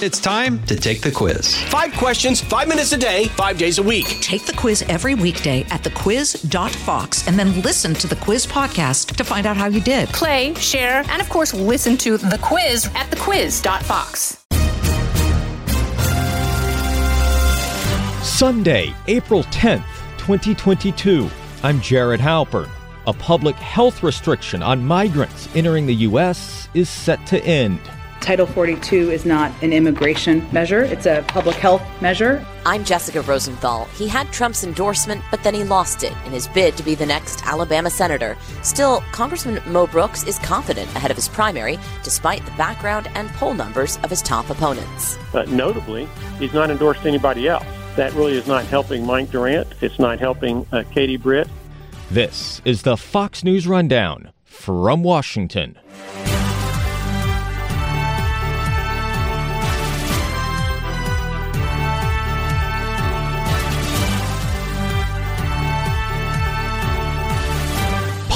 It's time to take the quiz. Five questions, five minutes a day, five days a week. Take the quiz every weekday at thequiz.fox and then listen to the quiz podcast to find out how you did. Play, share, and of course, listen to the quiz at thequiz.fox. Sunday, April 10th, 2022. I'm Jared Halpern. A public health restriction on migrants entering the U.S. is set to end. Title 42 is not an immigration measure, it's a public health measure. I'm Jessica Rosenthal. He had Trump's endorsement, but then he lost it in his bid to be the next Alabama senator. Still, Congressman Mo Brooks is confident ahead of his primary, despite the background and poll numbers of his top opponents. But notably, he's not endorsed anybody else. That really is not helping Mike Durant. It's not helping uh, Katie Britt. This is the Fox News Rundown from Washington.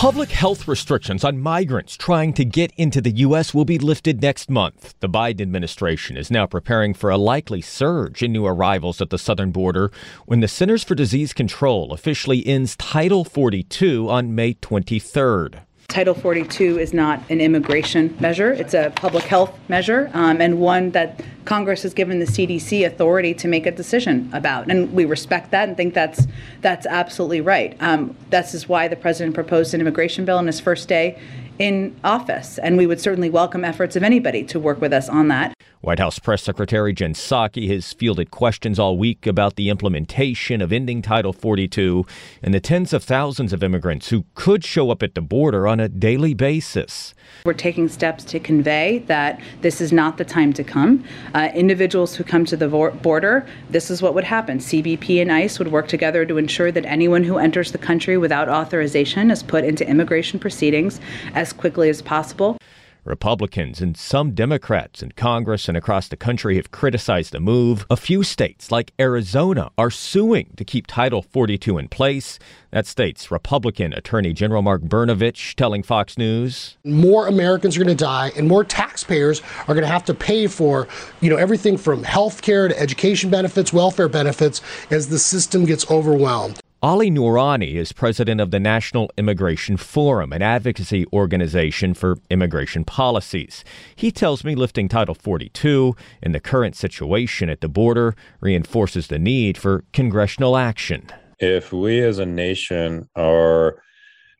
Public health restrictions on migrants trying to get into the U.S. will be lifted next month. The Biden administration is now preparing for a likely surge in new arrivals at the southern border when the Centers for Disease Control officially ends Title 42 on May 23rd. Title 42 is not an immigration measure, it's a public health measure, um, and one that Congress has given the CDC authority to make a decision about. And we respect that and think that's, that's absolutely right. Um, this is why the president proposed an immigration bill on his first day in office. And we would certainly welcome efforts of anybody to work with us on that. White House Press Secretary Jen Psaki has fielded questions all week about the implementation of ending Title 42 and the tens of thousands of immigrants who could show up at the border on a daily basis. We're taking steps to convey that this is not the time to come. Uh, individuals who come to the border, this is what would happen. CBP and ICE would work together to ensure that anyone who enters the country without authorization is put into immigration proceedings as quickly as possible. Republicans and some Democrats in Congress and across the country have criticized the move. A few states, like Arizona, are suing to keep Title 42 in place. That state's Republican Attorney General Mark Brnovich telling Fox News. More Americans are going to die, and more taxpayers are going to have to pay for, you know, everything from health care to education benefits, welfare benefits, as the system gets overwhelmed. Ali Noorani is president of the National Immigration Forum, an advocacy organization for immigration policies. He tells me lifting Title 42 in the current situation at the border reinforces the need for congressional action. If we as a nation are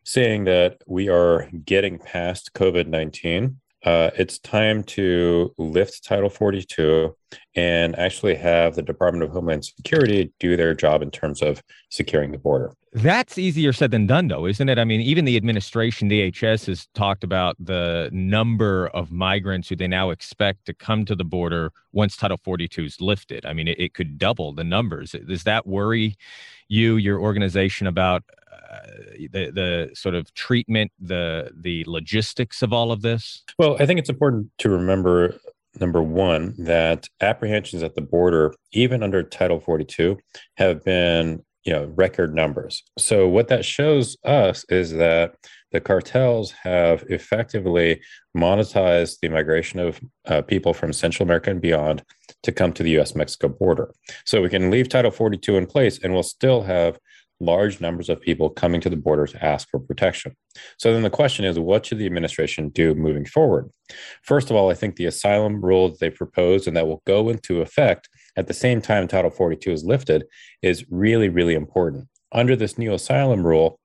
saying that we are getting past COVID 19, uh, it's time to lift Title 42 and actually have the Department of Homeland Security do their job in terms of securing the border. That's easier said than done, though, isn't it? I mean, even the administration, DHS, has talked about the number of migrants who they now expect to come to the border once Title 42 is lifted. I mean, it, it could double the numbers. Does that worry you, your organization, about the the sort of treatment, the the logistics of all of this? Well, I think it's important to remember number one that apprehensions at the border, even under Title 42, have been you know record numbers. So what that shows us is that the cartels have effectively monetized the migration of uh, people from Central America and beyond to come to the U.S. Mexico border. So we can leave Title 42 in place, and we'll still have large numbers of people coming to the border to ask for protection. So then the question is, what should the administration do moving forward? First of all, I think the asylum rule that they proposed and that will go into effect at the same time Title 42 is lifted is really, really important. Under this new asylum rule,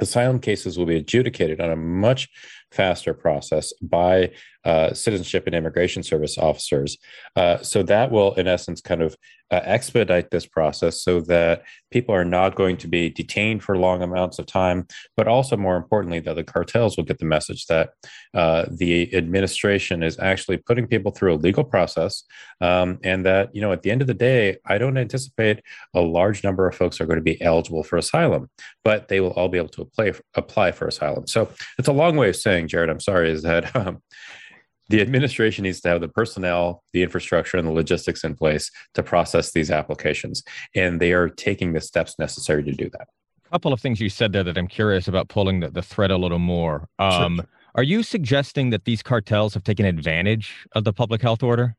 asylum cases will be adjudicated on a much faster process by uh, citizenship and immigration service officers. Uh, so that will, in essence, kind of uh, expedite this process so that people are not going to be detained for long amounts of time, but also more importantly, that the cartels will get the message that uh, the administration is actually putting people through a legal process, um, and that you know at the end of the day, I don't anticipate a large number of folks are going to be eligible for asylum, but they will all be able to apply apply for asylum. So it's a long way of saying, Jared, I'm sorry, is that. Um, the administration needs to have the personnel, the infrastructure, and the logistics in place to process these applications. And they are taking the steps necessary to do that. A couple of things you said there that I'm curious about pulling the, the thread a little more. Um, sure. Are you suggesting that these cartels have taken advantage of the public health order?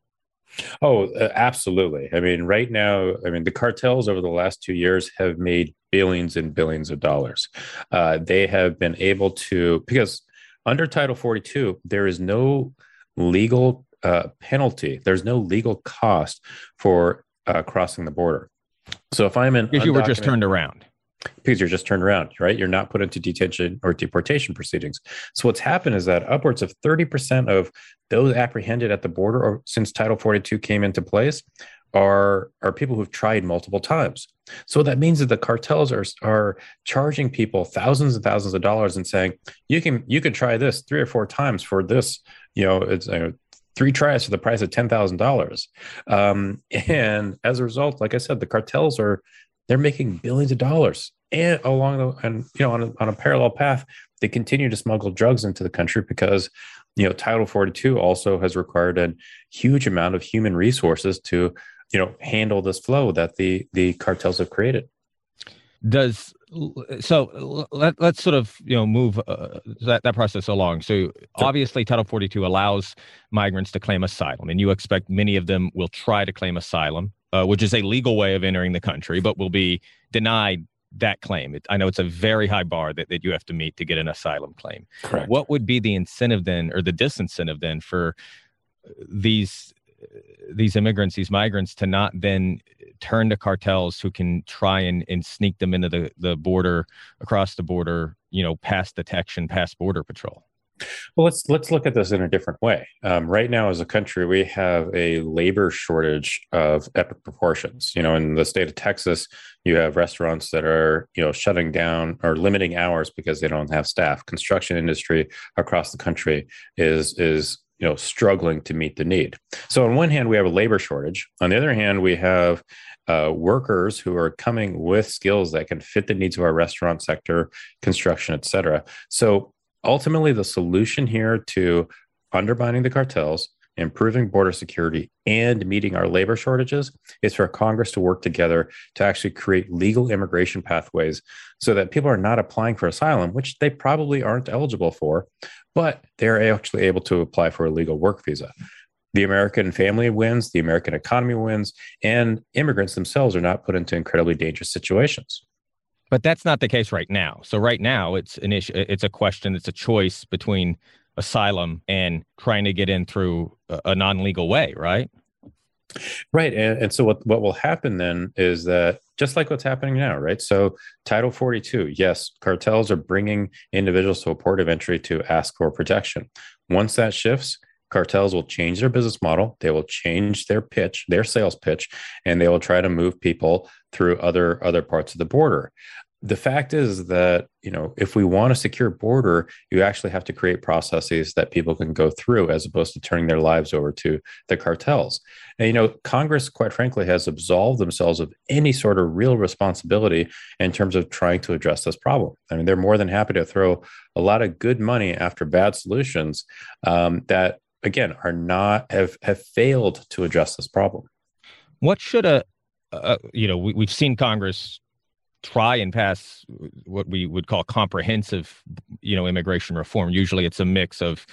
Oh, uh, absolutely. I mean, right now, I mean, the cartels over the last two years have made billions and billions of dollars. Uh, they have been able to, because under Title 42, there is no legal uh, penalty, there's no legal cost for uh, crossing the border. So if I'm in, if you were just turned around, because you're just turned around, right? You're not put into detention or deportation proceedings. So what's happened is that upwards of 30% of those apprehended at the border or since Title 42 came into place are are people who've tried multiple times. So that means that the cartels are are charging people thousands and thousands of dollars and saying you can you can try this three or four times for this. You know, it's three tries for the price of ten thousand um, dollars. And as a result, like I said, the cartels are they're making billions of dollars and along the and you know on a, on a parallel path they continue to smuggle drugs into the country because you know title 42 also has required a huge amount of human resources to you know handle this flow that the the cartels have created does so let, let's sort of you know move uh, that, that process along so sure. obviously title 42 allows migrants to claim asylum and you expect many of them will try to claim asylum uh, which is a legal way of entering the country but will be denied that claim. It, I know it's a very high bar that, that you have to meet to get an asylum claim. Correct. What would be the incentive then, or the disincentive then, for these these immigrants, these migrants, to not then turn to cartels who can try and, and sneak them into the, the border, across the border, you know, past detection, past border patrol? Well, let's let's look at this in a different way. Um, right now, as a country, we have a labor shortage of epic proportions. You know, in the state of Texas, you have restaurants that are you know shutting down or limiting hours because they don't have staff. Construction industry across the country is is you know struggling to meet the need. So, on one hand, we have a labor shortage. On the other hand, we have uh, workers who are coming with skills that can fit the needs of our restaurant sector, construction, et cetera. So ultimately the solution here to undermining the cartels, improving border security, and meeting our labor shortages is for Congress to work together to actually create legal immigration pathways so that people are not applying for asylum, which they probably aren't eligible for, but they're actually able to apply for a legal work visa. The American family wins, the American economy wins, and immigrants themselves are not put into incredibly dangerous situations. But that's not the case right now. So right now, it's an issue. It's a question. It's a choice between asylum and trying to get in through a, a non-legal way, right? Right. And, and so what, what will happen then is that just like what's happening now, right? So Title 42, yes, cartels are bringing individuals to a port of entry to ask for protection. Once that shifts, cartels will change their business model they will change their pitch their sales pitch and they will try to move people through other other parts of the border the fact is that you know if we want a secure border you actually have to create processes that people can go through as opposed to turning their lives over to the cartels. And you know congress quite frankly has absolved themselves of any sort of real responsibility in terms of trying to address this problem. I mean they're more than happy to throw a lot of good money after bad solutions um, that again are not have have failed to address this problem. What should a uh, you know we, we've seen congress try and pass what we would call comprehensive you know immigration reform. Usually it's a mix of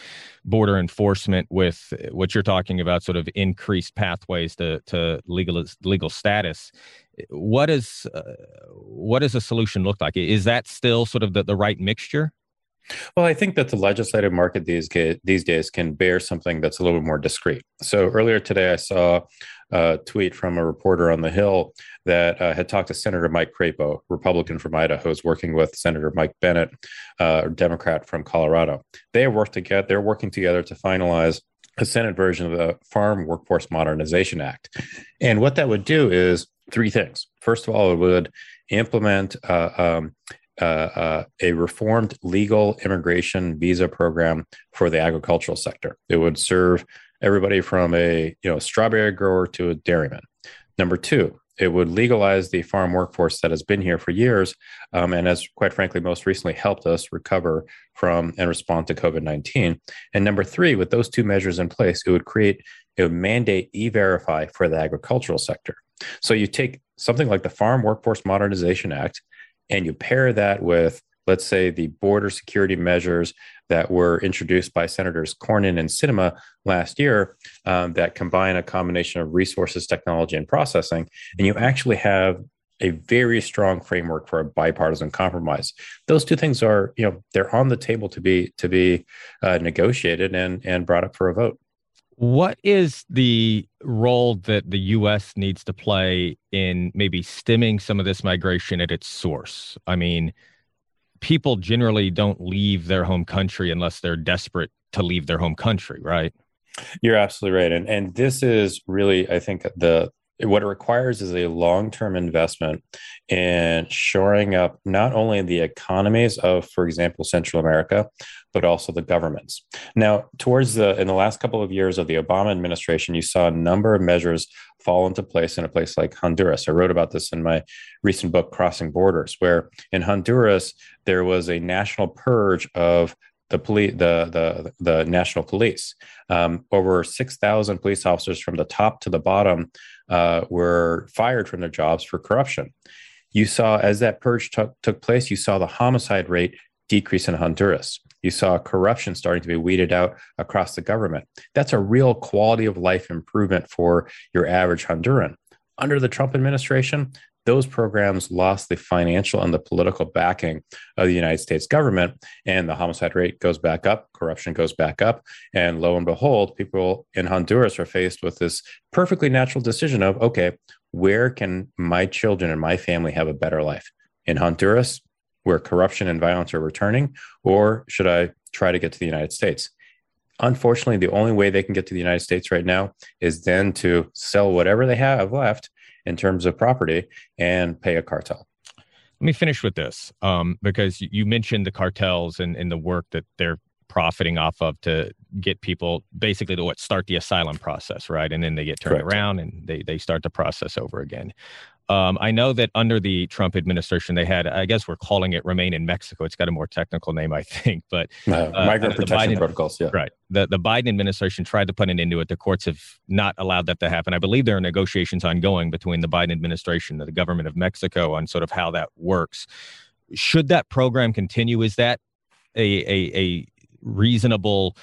border enforcement with what you're talking about sort of increased pathways to to legal legal status. What is uh, what does a solution look like? Is that still sort of the, the right mixture well, I think that the legislative market these these days can bear something that's a little bit more discreet. So earlier today, I saw a tweet from a reporter on the Hill that uh, had talked to Senator Mike Crapo, Republican from Idaho, who's working with Senator Mike Bennet, uh, Democrat from Colorado. They worked together. They're working together to finalize a Senate version of the Farm Workforce Modernization Act, and what that would do is three things. First of all, it would implement uh, um, uh, uh, a reformed legal immigration visa program for the agricultural sector. It would serve everybody from a you know strawberry grower to a dairyman. Number two, it would legalize the farm workforce that has been here for years um, and has, quite frankly, most recently helped us recover from and respond to COVID 19. And number three, with those two measures in place, it would create, it would mandate e verify for the agricultural sector. So you take something like the Farm Workforce Modernization Act, and you pair that with let's say the border security measures that were introduced by Senators Cornyn and Sinema last year um, that combine a combination of resources, technology, and processing, and you actually have a very strong framework for a bipartisan compromise. Those two things are, you know, they're on the table to be to be uh, negotiated and and brought up for a vote. What is the role that the U.S. needs to play in maybe stemming some of this migration at its source? I mean, people generally don't leave their home country unless they're desperate to leave their home country, right? You're absolutely right, and and this is really, I think, the what it requires is a long-term investment in shoring up not only the economies of for example central america but also the governments. Now towards the in the last couple of years of the obama administration you saw a number of measures fall into place in a place like honduras. I wrote about this in my recent book crossing borders where in honduras there was a national purge of the police, the the the national police. Um, over six thousand police officers from the top to the bottom uh, were fired from their jobs for corruption. You saw as that purge t- took place, you saw the homicide rate decrease in Honduras. You saw corruption starting to be weeded out across the government. That's a real quality of life improvement for your average Honduran. Under the Trump administration, those programs lost the financial and the political backing of the United States government, and the homicide rate goes back up, corruption goes back up, and lo and behold, people in Honduras are faced with this perfectly natural decision of, okay, where can my children and my family have a better life? In Honduras, where corruption and violence are returning, or should I try to get to the United States? Unfortunately, the only way they can get to the United States right now is then to sell whatever they have left in terms of property and pay a cartel. Let me finish with this um, because you mentioned the cartels and, and the work that they're profiting off of to get people basically to what start the asylum process, right? And then they get turned Correct. around and they they start the process over again. Um, I know that under the Trump administration, they had, I guess we're calling it Remain in Mexico. It's got a more technical name, I think, but uh, migrant protection Biden, protocols. Yeah. Right. The, the Biden administration tried to put an end to it. The courts have not allowed that to happen. I believe there are negotiations ongoing between the Biden administration and the government of Mexico on sort of how that works. Should that program continue? Is that a, a, a reasonable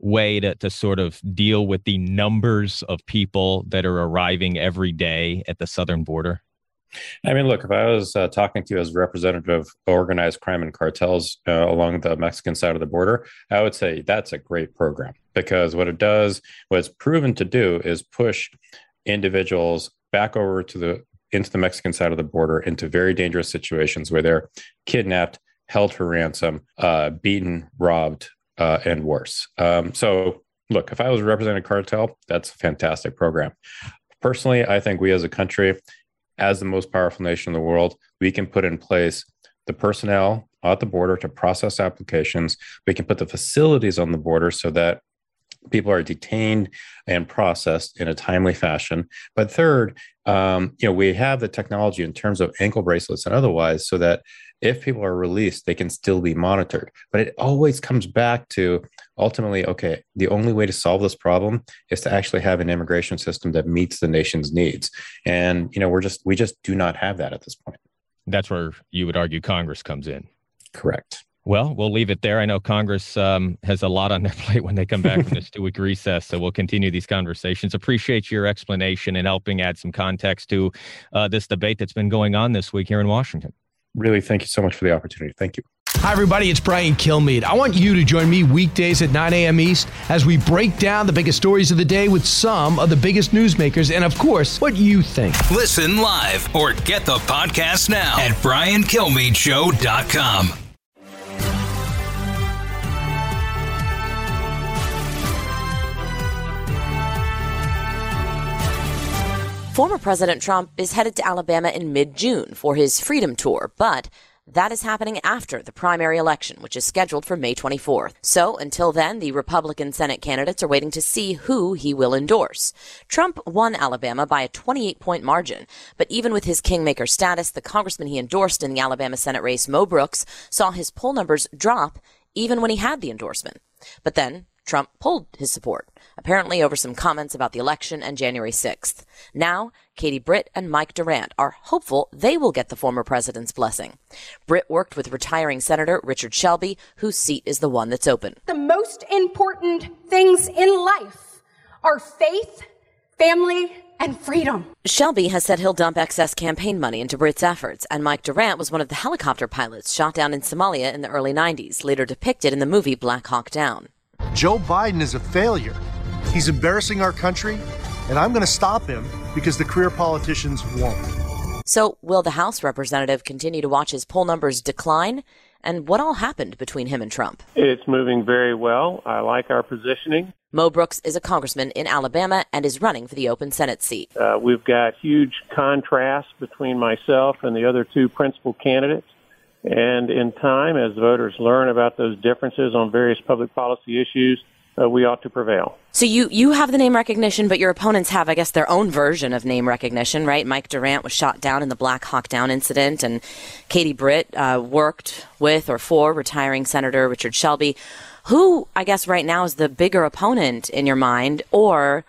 way to, to sort of deal with the numbers of people that are arriving every day at the southern border? I mean, look, if I was uh, talking to you as a representative of organized crime and cartels uh, along the Mexican side of the border, I would say that's a great program because what it does, what it's proven to do, is push individuals back over to the into the Mexican side of the border into very dangerous situations where they're kidnapped, held for ransom, uh, beaten, robbed, uh, and worse. Um, so, look, if I was representing cartel, that's a fantastic program. Personally, I think we as a country as the most powerful nation in the world, we can put in place the personnel at the border to process applications. We can put the facilities on the border so that people are detained and processed in a timely fashion. But third, um, you know, we have the technology in terms of ankle bracelets and otherwise, so that if people are released, they can still be monitored. But it always comes back to ultimately, okay, the only way to solve this problem is to actually have an immigration system that meets the nation's needs. And, you know, we're just, we just do not have that at this point. That's where you would argue Congress comes in. Correct. Well, we'll leave it there. I know Congress um, has a lot on their plate when they come back from this two week recess. So we'll continue these conversations. Appreciate your explanation and helping add some context to uh, this debate that's been going on this week here in Washington. Really, thank you so much for the opportunity. Thank you. Hi, everybody. It's Brian Kilmeade. I want you to join me weekdays at 9 a.m. East as we break down the biggest stories of the day with some of the biggest newsmakers and, of course, what you think. Listen live or get the podcast now at briankilmeadshow.com. Former President Trump is headed to Alabama in mid June for his Freedom Tour, but that is happening after the primary election, which is scheduled for May 24th. So until then, the Republican Senate candidates are waiting to see who he will endorse. Trump won Alabama by a 28 point margin, but even with his kingmaker status, the congressman he endorsed in the Alabama Senate race, Mo Brooks, saw his poll numbers drop even when he had the endorsement. But then Trump pulled his support, apparently over some comments about the election and January 6th. Now, Katie Britt and Mike Durant are hopeful they will get the former president's blessing. Britt worked with retiring Senator Richard Shelby, whose seat is the one that's open. The most important things in life are faith, family, and freedom. Shelby has said he'll dump excess campaign money into Britt's efforts, and Mike Durant was one of the helicopter pilots shot down in Somalia in the early 90s, later depicted in the movie Black Hawk Down. Joe Biden is a failure. He's embarrassing our country, and I'm going to stop him because the career politicians won't. So, will the House representative continue to watch his poll numbers decline? And what all happened between him and Trump? It's moving very well. I like our positioning. Mo Brooks is a congressman in Alabama and is running for the open Senate seat. Uh, we've got huge contrast between myself and the other two principal candidates. And in time, as voters learn about those differences on various public policy issues, uh, we ought to prevail. So you you have the name recognition, but your opponents have, I guess, their own version of name recognition, right? Mike Durant was shot down in the Black Hawk Down incident, and Katie Britt uh, worked with or for retiring Senator Richard Shelby. Who, I guess, right now is the bigger opponent in your mind, or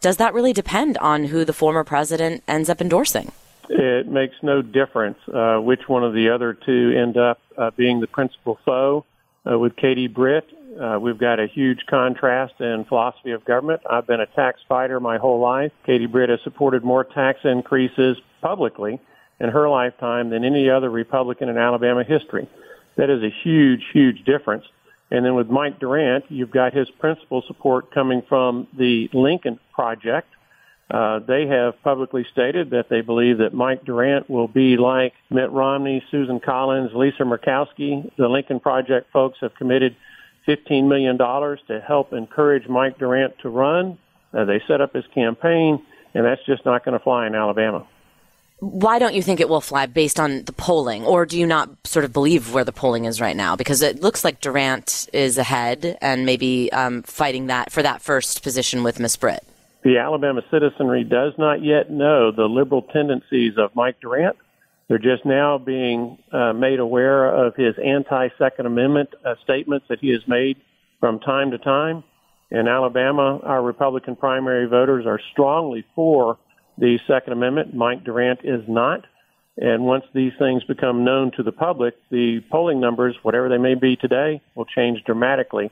does that really depend on who the former president ends up endorsing? It makes no difference uh, which one of the other two end up uh, being the principal foe. Uh, with Katie Britt, uh, we've got a huge contrast in philosophy of government. I've been a tax fighter my whole life. Katie Britt has supported more tax increases publicly in her lifetime than any other Republican in Alabama history. That is a huge, huge difference. And then with Mike Durant, you've got his principal support coming from the Lincoln Project, uh, they have publicly stated that they believe that Mike Durant will be like Mitt Romney, Susan Collins, Lisa Murkowski. The Lincoln Project folks have committed $15 million to help encourage Mike Durant to run. Uh, they set up his campaign, and that's just not going to fly in Alabama. Why don't you think it will fly based on the polling, or do you not sort of believe where the polling is right now? Because it looks like Durant is ahead and maybe um, fighting that for that first position with Miss Britt the Alabama citizenry does not yet know the liberal tendencies of Mike Durant. They're just now being uh, made aware of his anti Second Amendment uh, statements that he has made from time to time. In Alabama, our Republican primary voters are strongly for the Second Amendment. Mike Durant is not. And once these things become known to the public, the polling numbers, whatever they may be today, will change dramatically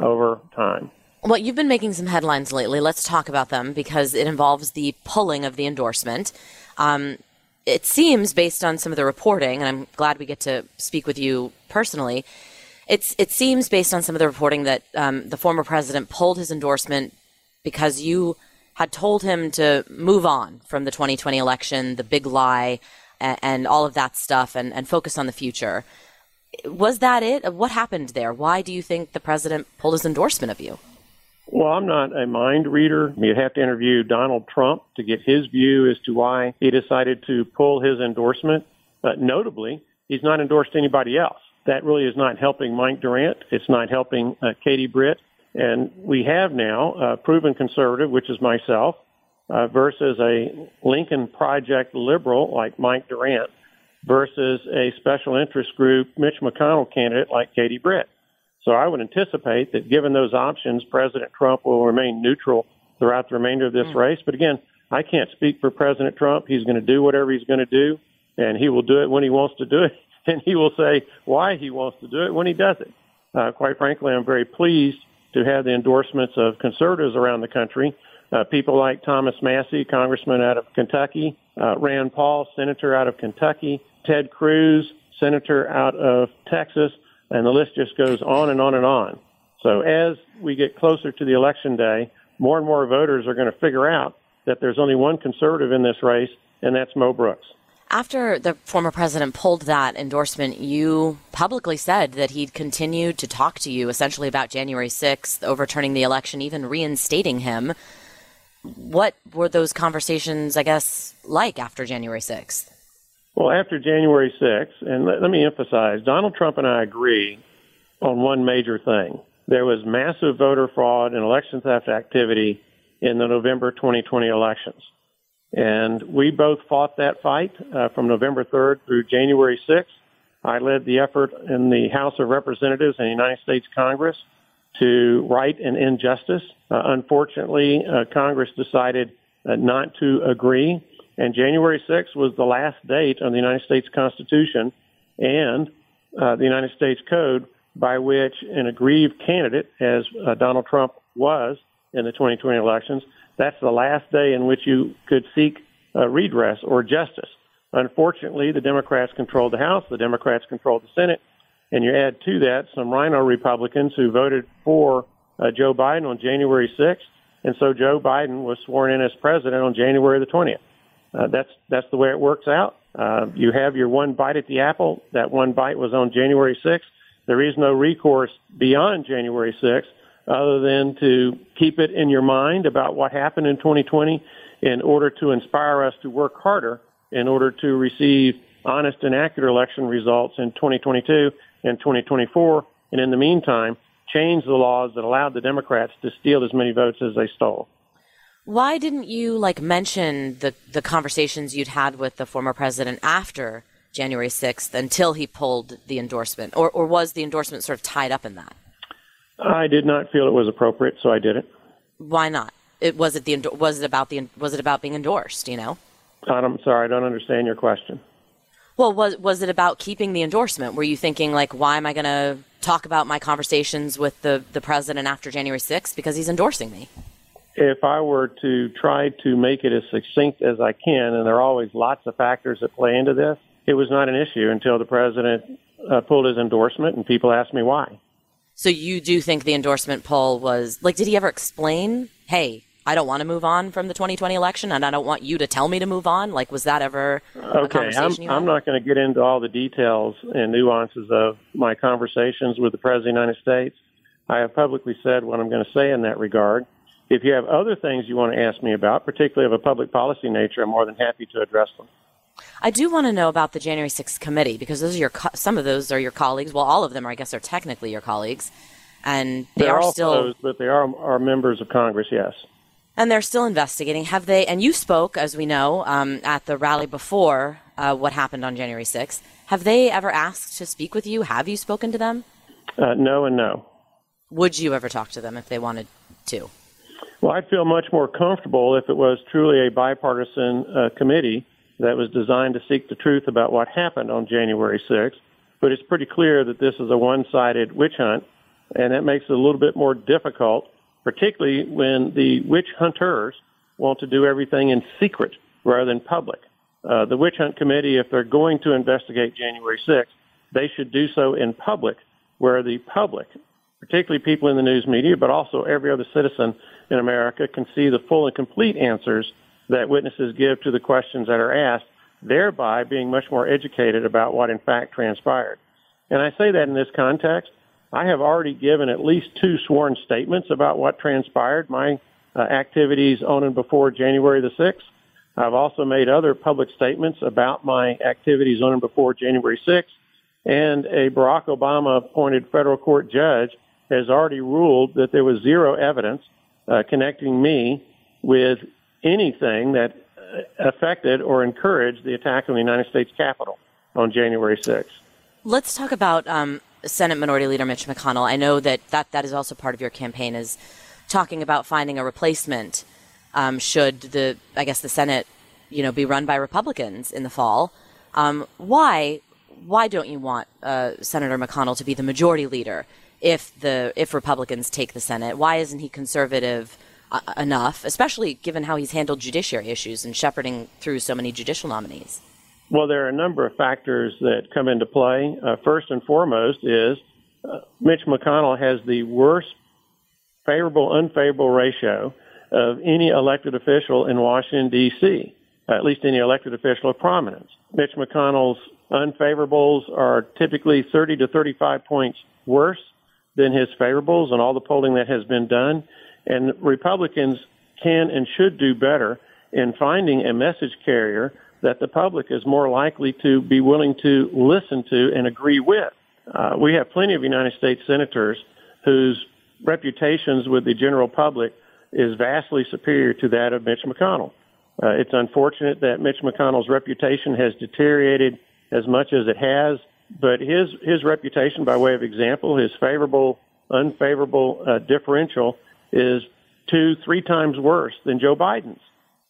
over time. Well, you've been making some headlines lately. Let's talk about them because it involves the pulling of the endorsement. Um, it seems, based on some of the reporting, and I'm glad we get to speak with you personally. It's it seems, based on some of the reporting, that um, the former president pulled his endorsement because you had told him to move on from the 2020 election, the big lie, and, and all of that stuff, and, and focus on the future. Was that it? What happened there? Why do you think the president pulled his endorsement of you? Well, I'm not a mind reader. You'd have to interview Donald Trump to get his view as to why he decided to pull his endorsement. But notably, he's not endorsed anybody else. That really is not helping Mike Durant. It's not helping uh, Katie Britt. And we have now a proven conservative, which is myself, uh, versus a Lincoln Project liberal like Mike Durant versus a special interest group Mitch McConnell candidate like Katie Britt. So I would anticipate that given those options, President Trump will remain neutral throughout the remainder of this mm. race. But again, I can't speak for President Trump. He's going to do whatever he's going to do, and he will do it when he wants to do it, and he will say why he wants to do it when he does it. Uh, quite frankly, I'm very pleased to have the endorsements of conservatives around the country. Uh, people like Thomas Massie, congressman out of Kentucky, uh, Rand Paul, senator out of Kentucky, Ted Cruz, senator out of Texas, and the list just goes on and on and on. So as we get closer to the election day, more and more voters are going to figure out that there's only one conservative in this race, and that's Mo Brooks. After the former president pulled that endorsement, you publicly said that he'd continued to talk to you essentially about January 6th, overturning the election, even reinstating him. What were those conversations, I guess, like after January 6th? Well, after January 6th, and let, let me emphasize, Donald Trump and I agree on one major thing. There was massive voter fraud and election theft activity in the November 2020 elections. And we both fought that fight uh, from November 3rd through January 6th. I led the effort in the House of Representatives and the United States Congress to right an injustice. Uh, unfortunately, uh, Congress decided uh, not to agree, and January 6th was the last date on the United States Constitution and uh, the United States Code by which an aggrieved candidate, as uh, Donald Trump was in the 2020 elections, that's the last day in which you could seek uh, redress or justice. Unfortunately, the Democrats controlled the House, the Democrats controlled the Senate, and you add to that some rhino Republicans who voted for uh, Joe Biden on January 6th, and so Joe Biden was sworn in as president on January the 20th. Uh, that's that's the way it works out. Uh, you have your one bite at the apple. That one bite was on January 6th. There is no recourse beyond January 6th other than to keep it in your mind about what happened in 2020 in order to inspire us to work harder in order to receive honest and accurate election results in 2022 and 2024. And in the meantime, change the laws that allowed the Democrats to steal as many votes as they stole. Why didn't you like mention the the conversations you'd had with the former president after January 6th until he pulled the endorsement or or was the endorsement sort of tied up in that? I did not feel it was appropriate, so I did it. Why not? It was it the was it about the was it about being endorsed, you know? I'm sorry, I don't understand your question. Well, was was it about keeping the endorsement? Were you thinking like, why am I going to talk about my conversations with the the president after January 6th because he's endorsing me? If I were to try to make it as succinct as I can, and there are always lots of factors that play into this, it was not an issue until the president uh, pulled his endorsement, and people asked me why. So you do think the endorsement poll was like? Did he ever explain? Hey, I don't want to move on from the 2020 election, and I don't want you to tell me to move on. Like, was that ever? Okay, I'm, I'm not going to get into all the details and nuances of my conversations with the President of the United States. I have publicly said what I'm going to say in that regard. If you have other things you want to ask me about, particularly of a public policy nature, I'm more than happy to address them. I do want to know about the January 6th committee because those are your co- some of those are your colleagues. Well, all of them are, I guess, are technically your colleagues, and they They're are all still closed, but they are are members of Congress. Yes. and they're still investigating. Have they? And you spoke, as we know, um, at the rally before uh, what happened on January 6th. Have they ever asked to speak with you? Have you spoken to them? Uh, no and no. Would you ever talk to them if they wanted to? Well, I'd feel much more comfortable if it was truly a bipartisan uh, committee that was designed to seek the truth about what happened on January 6th. But it's pretty clear that this is a one-sided witch hunt, and that makes it a little bit more difficult, particularly when the witch hunters want to do everything in secret rather than public. Uh, the witch hunt committee, if they're going to investigate January 6th, they should do so in public, where the public, particularly people in the news media, but also every other citizen in America, can see the full and complete answers that witnesses give to the questions that are asked, thereby being much more educated about what in fact transpired. And I say that in this context. I have already given at least two sworn statements about what transpired, my uh, activities on and before January the 6th. I've also made other public statements about my activities on and before January 6th. And a Barack Obama appointed federal court judge has already ruled that there was zero evidence uh, connecting me with anything that uh, affected or encouraged the attack on the United States Capitol on January 6th. Let's talk about um, Senate Minority Leader Mitch McConnell. I know that, that that is also part of your campaign is talking about finding a replacement um, should the I guess the Senate you know be run by Republicans in the fall. Um, why why don't you want uh, Senator McConnell to be the majority leader if the if Republicans take the Senate? Why isn't he conservative uh, enough, especially given how he's handled judiciary issues and shepherding through so many judicial nominees? Well, there are a number of factors that come into play. Uh, first and foremost is uh, Mitch McConnell has the worst favorable unfavorable ratio of any elected official in Washington, D.C., at least any elected official of prominence. Mitch McConnell's unfavorables are typically 30 to 35 points worse than his favorables and all the polling that has been done. And Republicans can and should do better in finding a message carrier that the public is more likely to be willing to listen to and agree with. Uh, we have plenty of United States senators whose reputations with the general public is vastly superior to that of Mitch McConnell. Uh, it's unfortunate that Mitch McConnell's reputation has deteriorated as much as it has, but his his reputation, by way of example, his favorable unfavorable uh, differential is two, three times worse than Joe Biden's.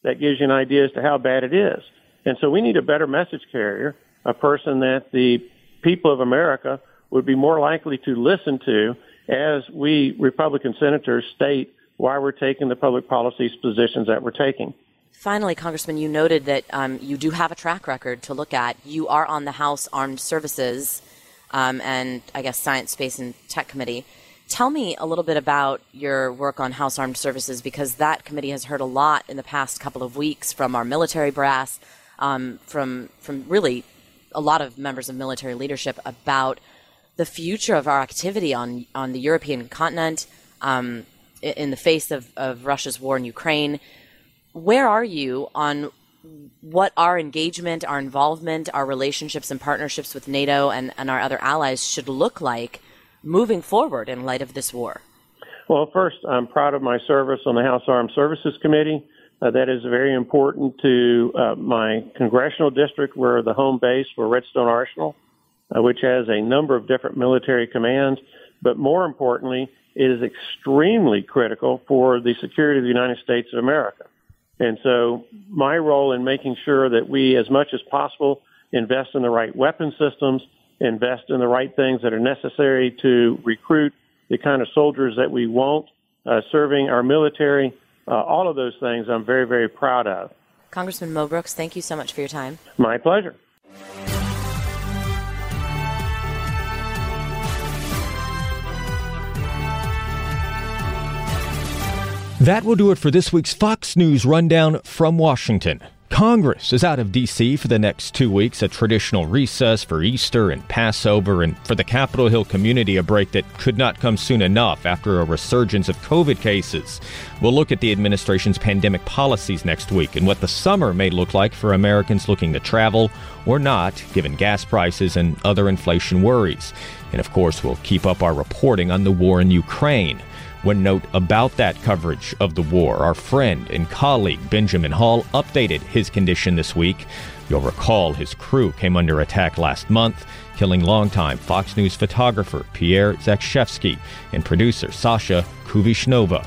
That gives you an idea as to how bad it is. And so we need a better message carrier, a person that the people of America would be more likely to listen to as we Republican senators state why we're taking the public policy positions that we're taking. Finally, Congressman, you noted that um, you do have a track record to look at. You are on the House Armed Services um, and I guess Science, Space, and Tech Committee. Tell me a little bit about your work on House Armed Services because that committee has heard a lot in the past couple of weeks from our military brass, um, from from really a lot of members of military leadership about the future of our activity on on the European continent um, in the face of, of Russia's war in Ukraine. Where are you on what our engagement, our involvement, our relationships and partnerships with NATO and, and our other allies should look like moving forward in light of this war? Well, first, I'm proud of my service on the House Armed Services Committee. Uh, that is very important to uh, my congressional district, where the home base for Redstone Arsenal, uh, which has a number of different military commands. But more importantly, it is extremely critical for the security of the United States of America. And so my role in making sure that we, as much as possible, invest in the right weapon systems, invest in the right things that are necessary to recruit the kind of soldiers that we want, uh, serving our military, uh, all of those things I'm very, very proud of. Congressman Mo Brooks, thank you so much for your time. My pleasure. That will do it for this week's Fox News Rundown from Washington. Congress is out of D.C. for the next two weeks, a traditional recess for Easter and Passover, and for the Capitol Hill community, a break that could not come soon enough after a resurgence of COVID cases. We'll look at the administration's pandemic policies next week and what the summer may look like for Americans looking to travel or not, given gas prices and other inflation worries. And of course, we'll keep up our reporting on the war in Ukraine. One note about that coverage of the war our friend and colleague Benjamin Hall updated his condition this week. You'll recall his crew came under attack last month, killing longtime Fox News photographer Pierre Zakrzewski and producer Sasha Kuvshynova.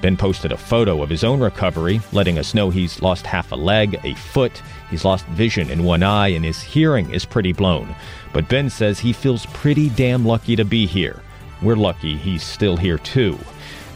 Ben posted a photo of his own recovery, letting us know he's lost half a leg, a foot, he's lost vision in one eye, and his hearing is pretty blown. But Ben says he feels pretty damn lucky to be here. We're lucky he's still here too.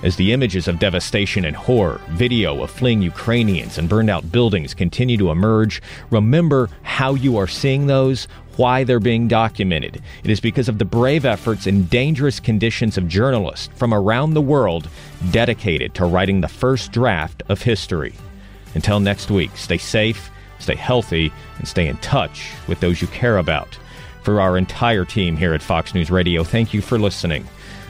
As the images of devastation and horror, video of fleeing Ukrainians and burned out buildings continue to emerge, remember how you are seeing those, why they're being documented. It is because of the brave efforts and dangerous conditions of journalists from around the world dedicated to writing the first draft of history. Until next week, stay safe, stay healthy, and stay in touch with those you care about. For our entire team here at Fox News Radio, thank you for listening.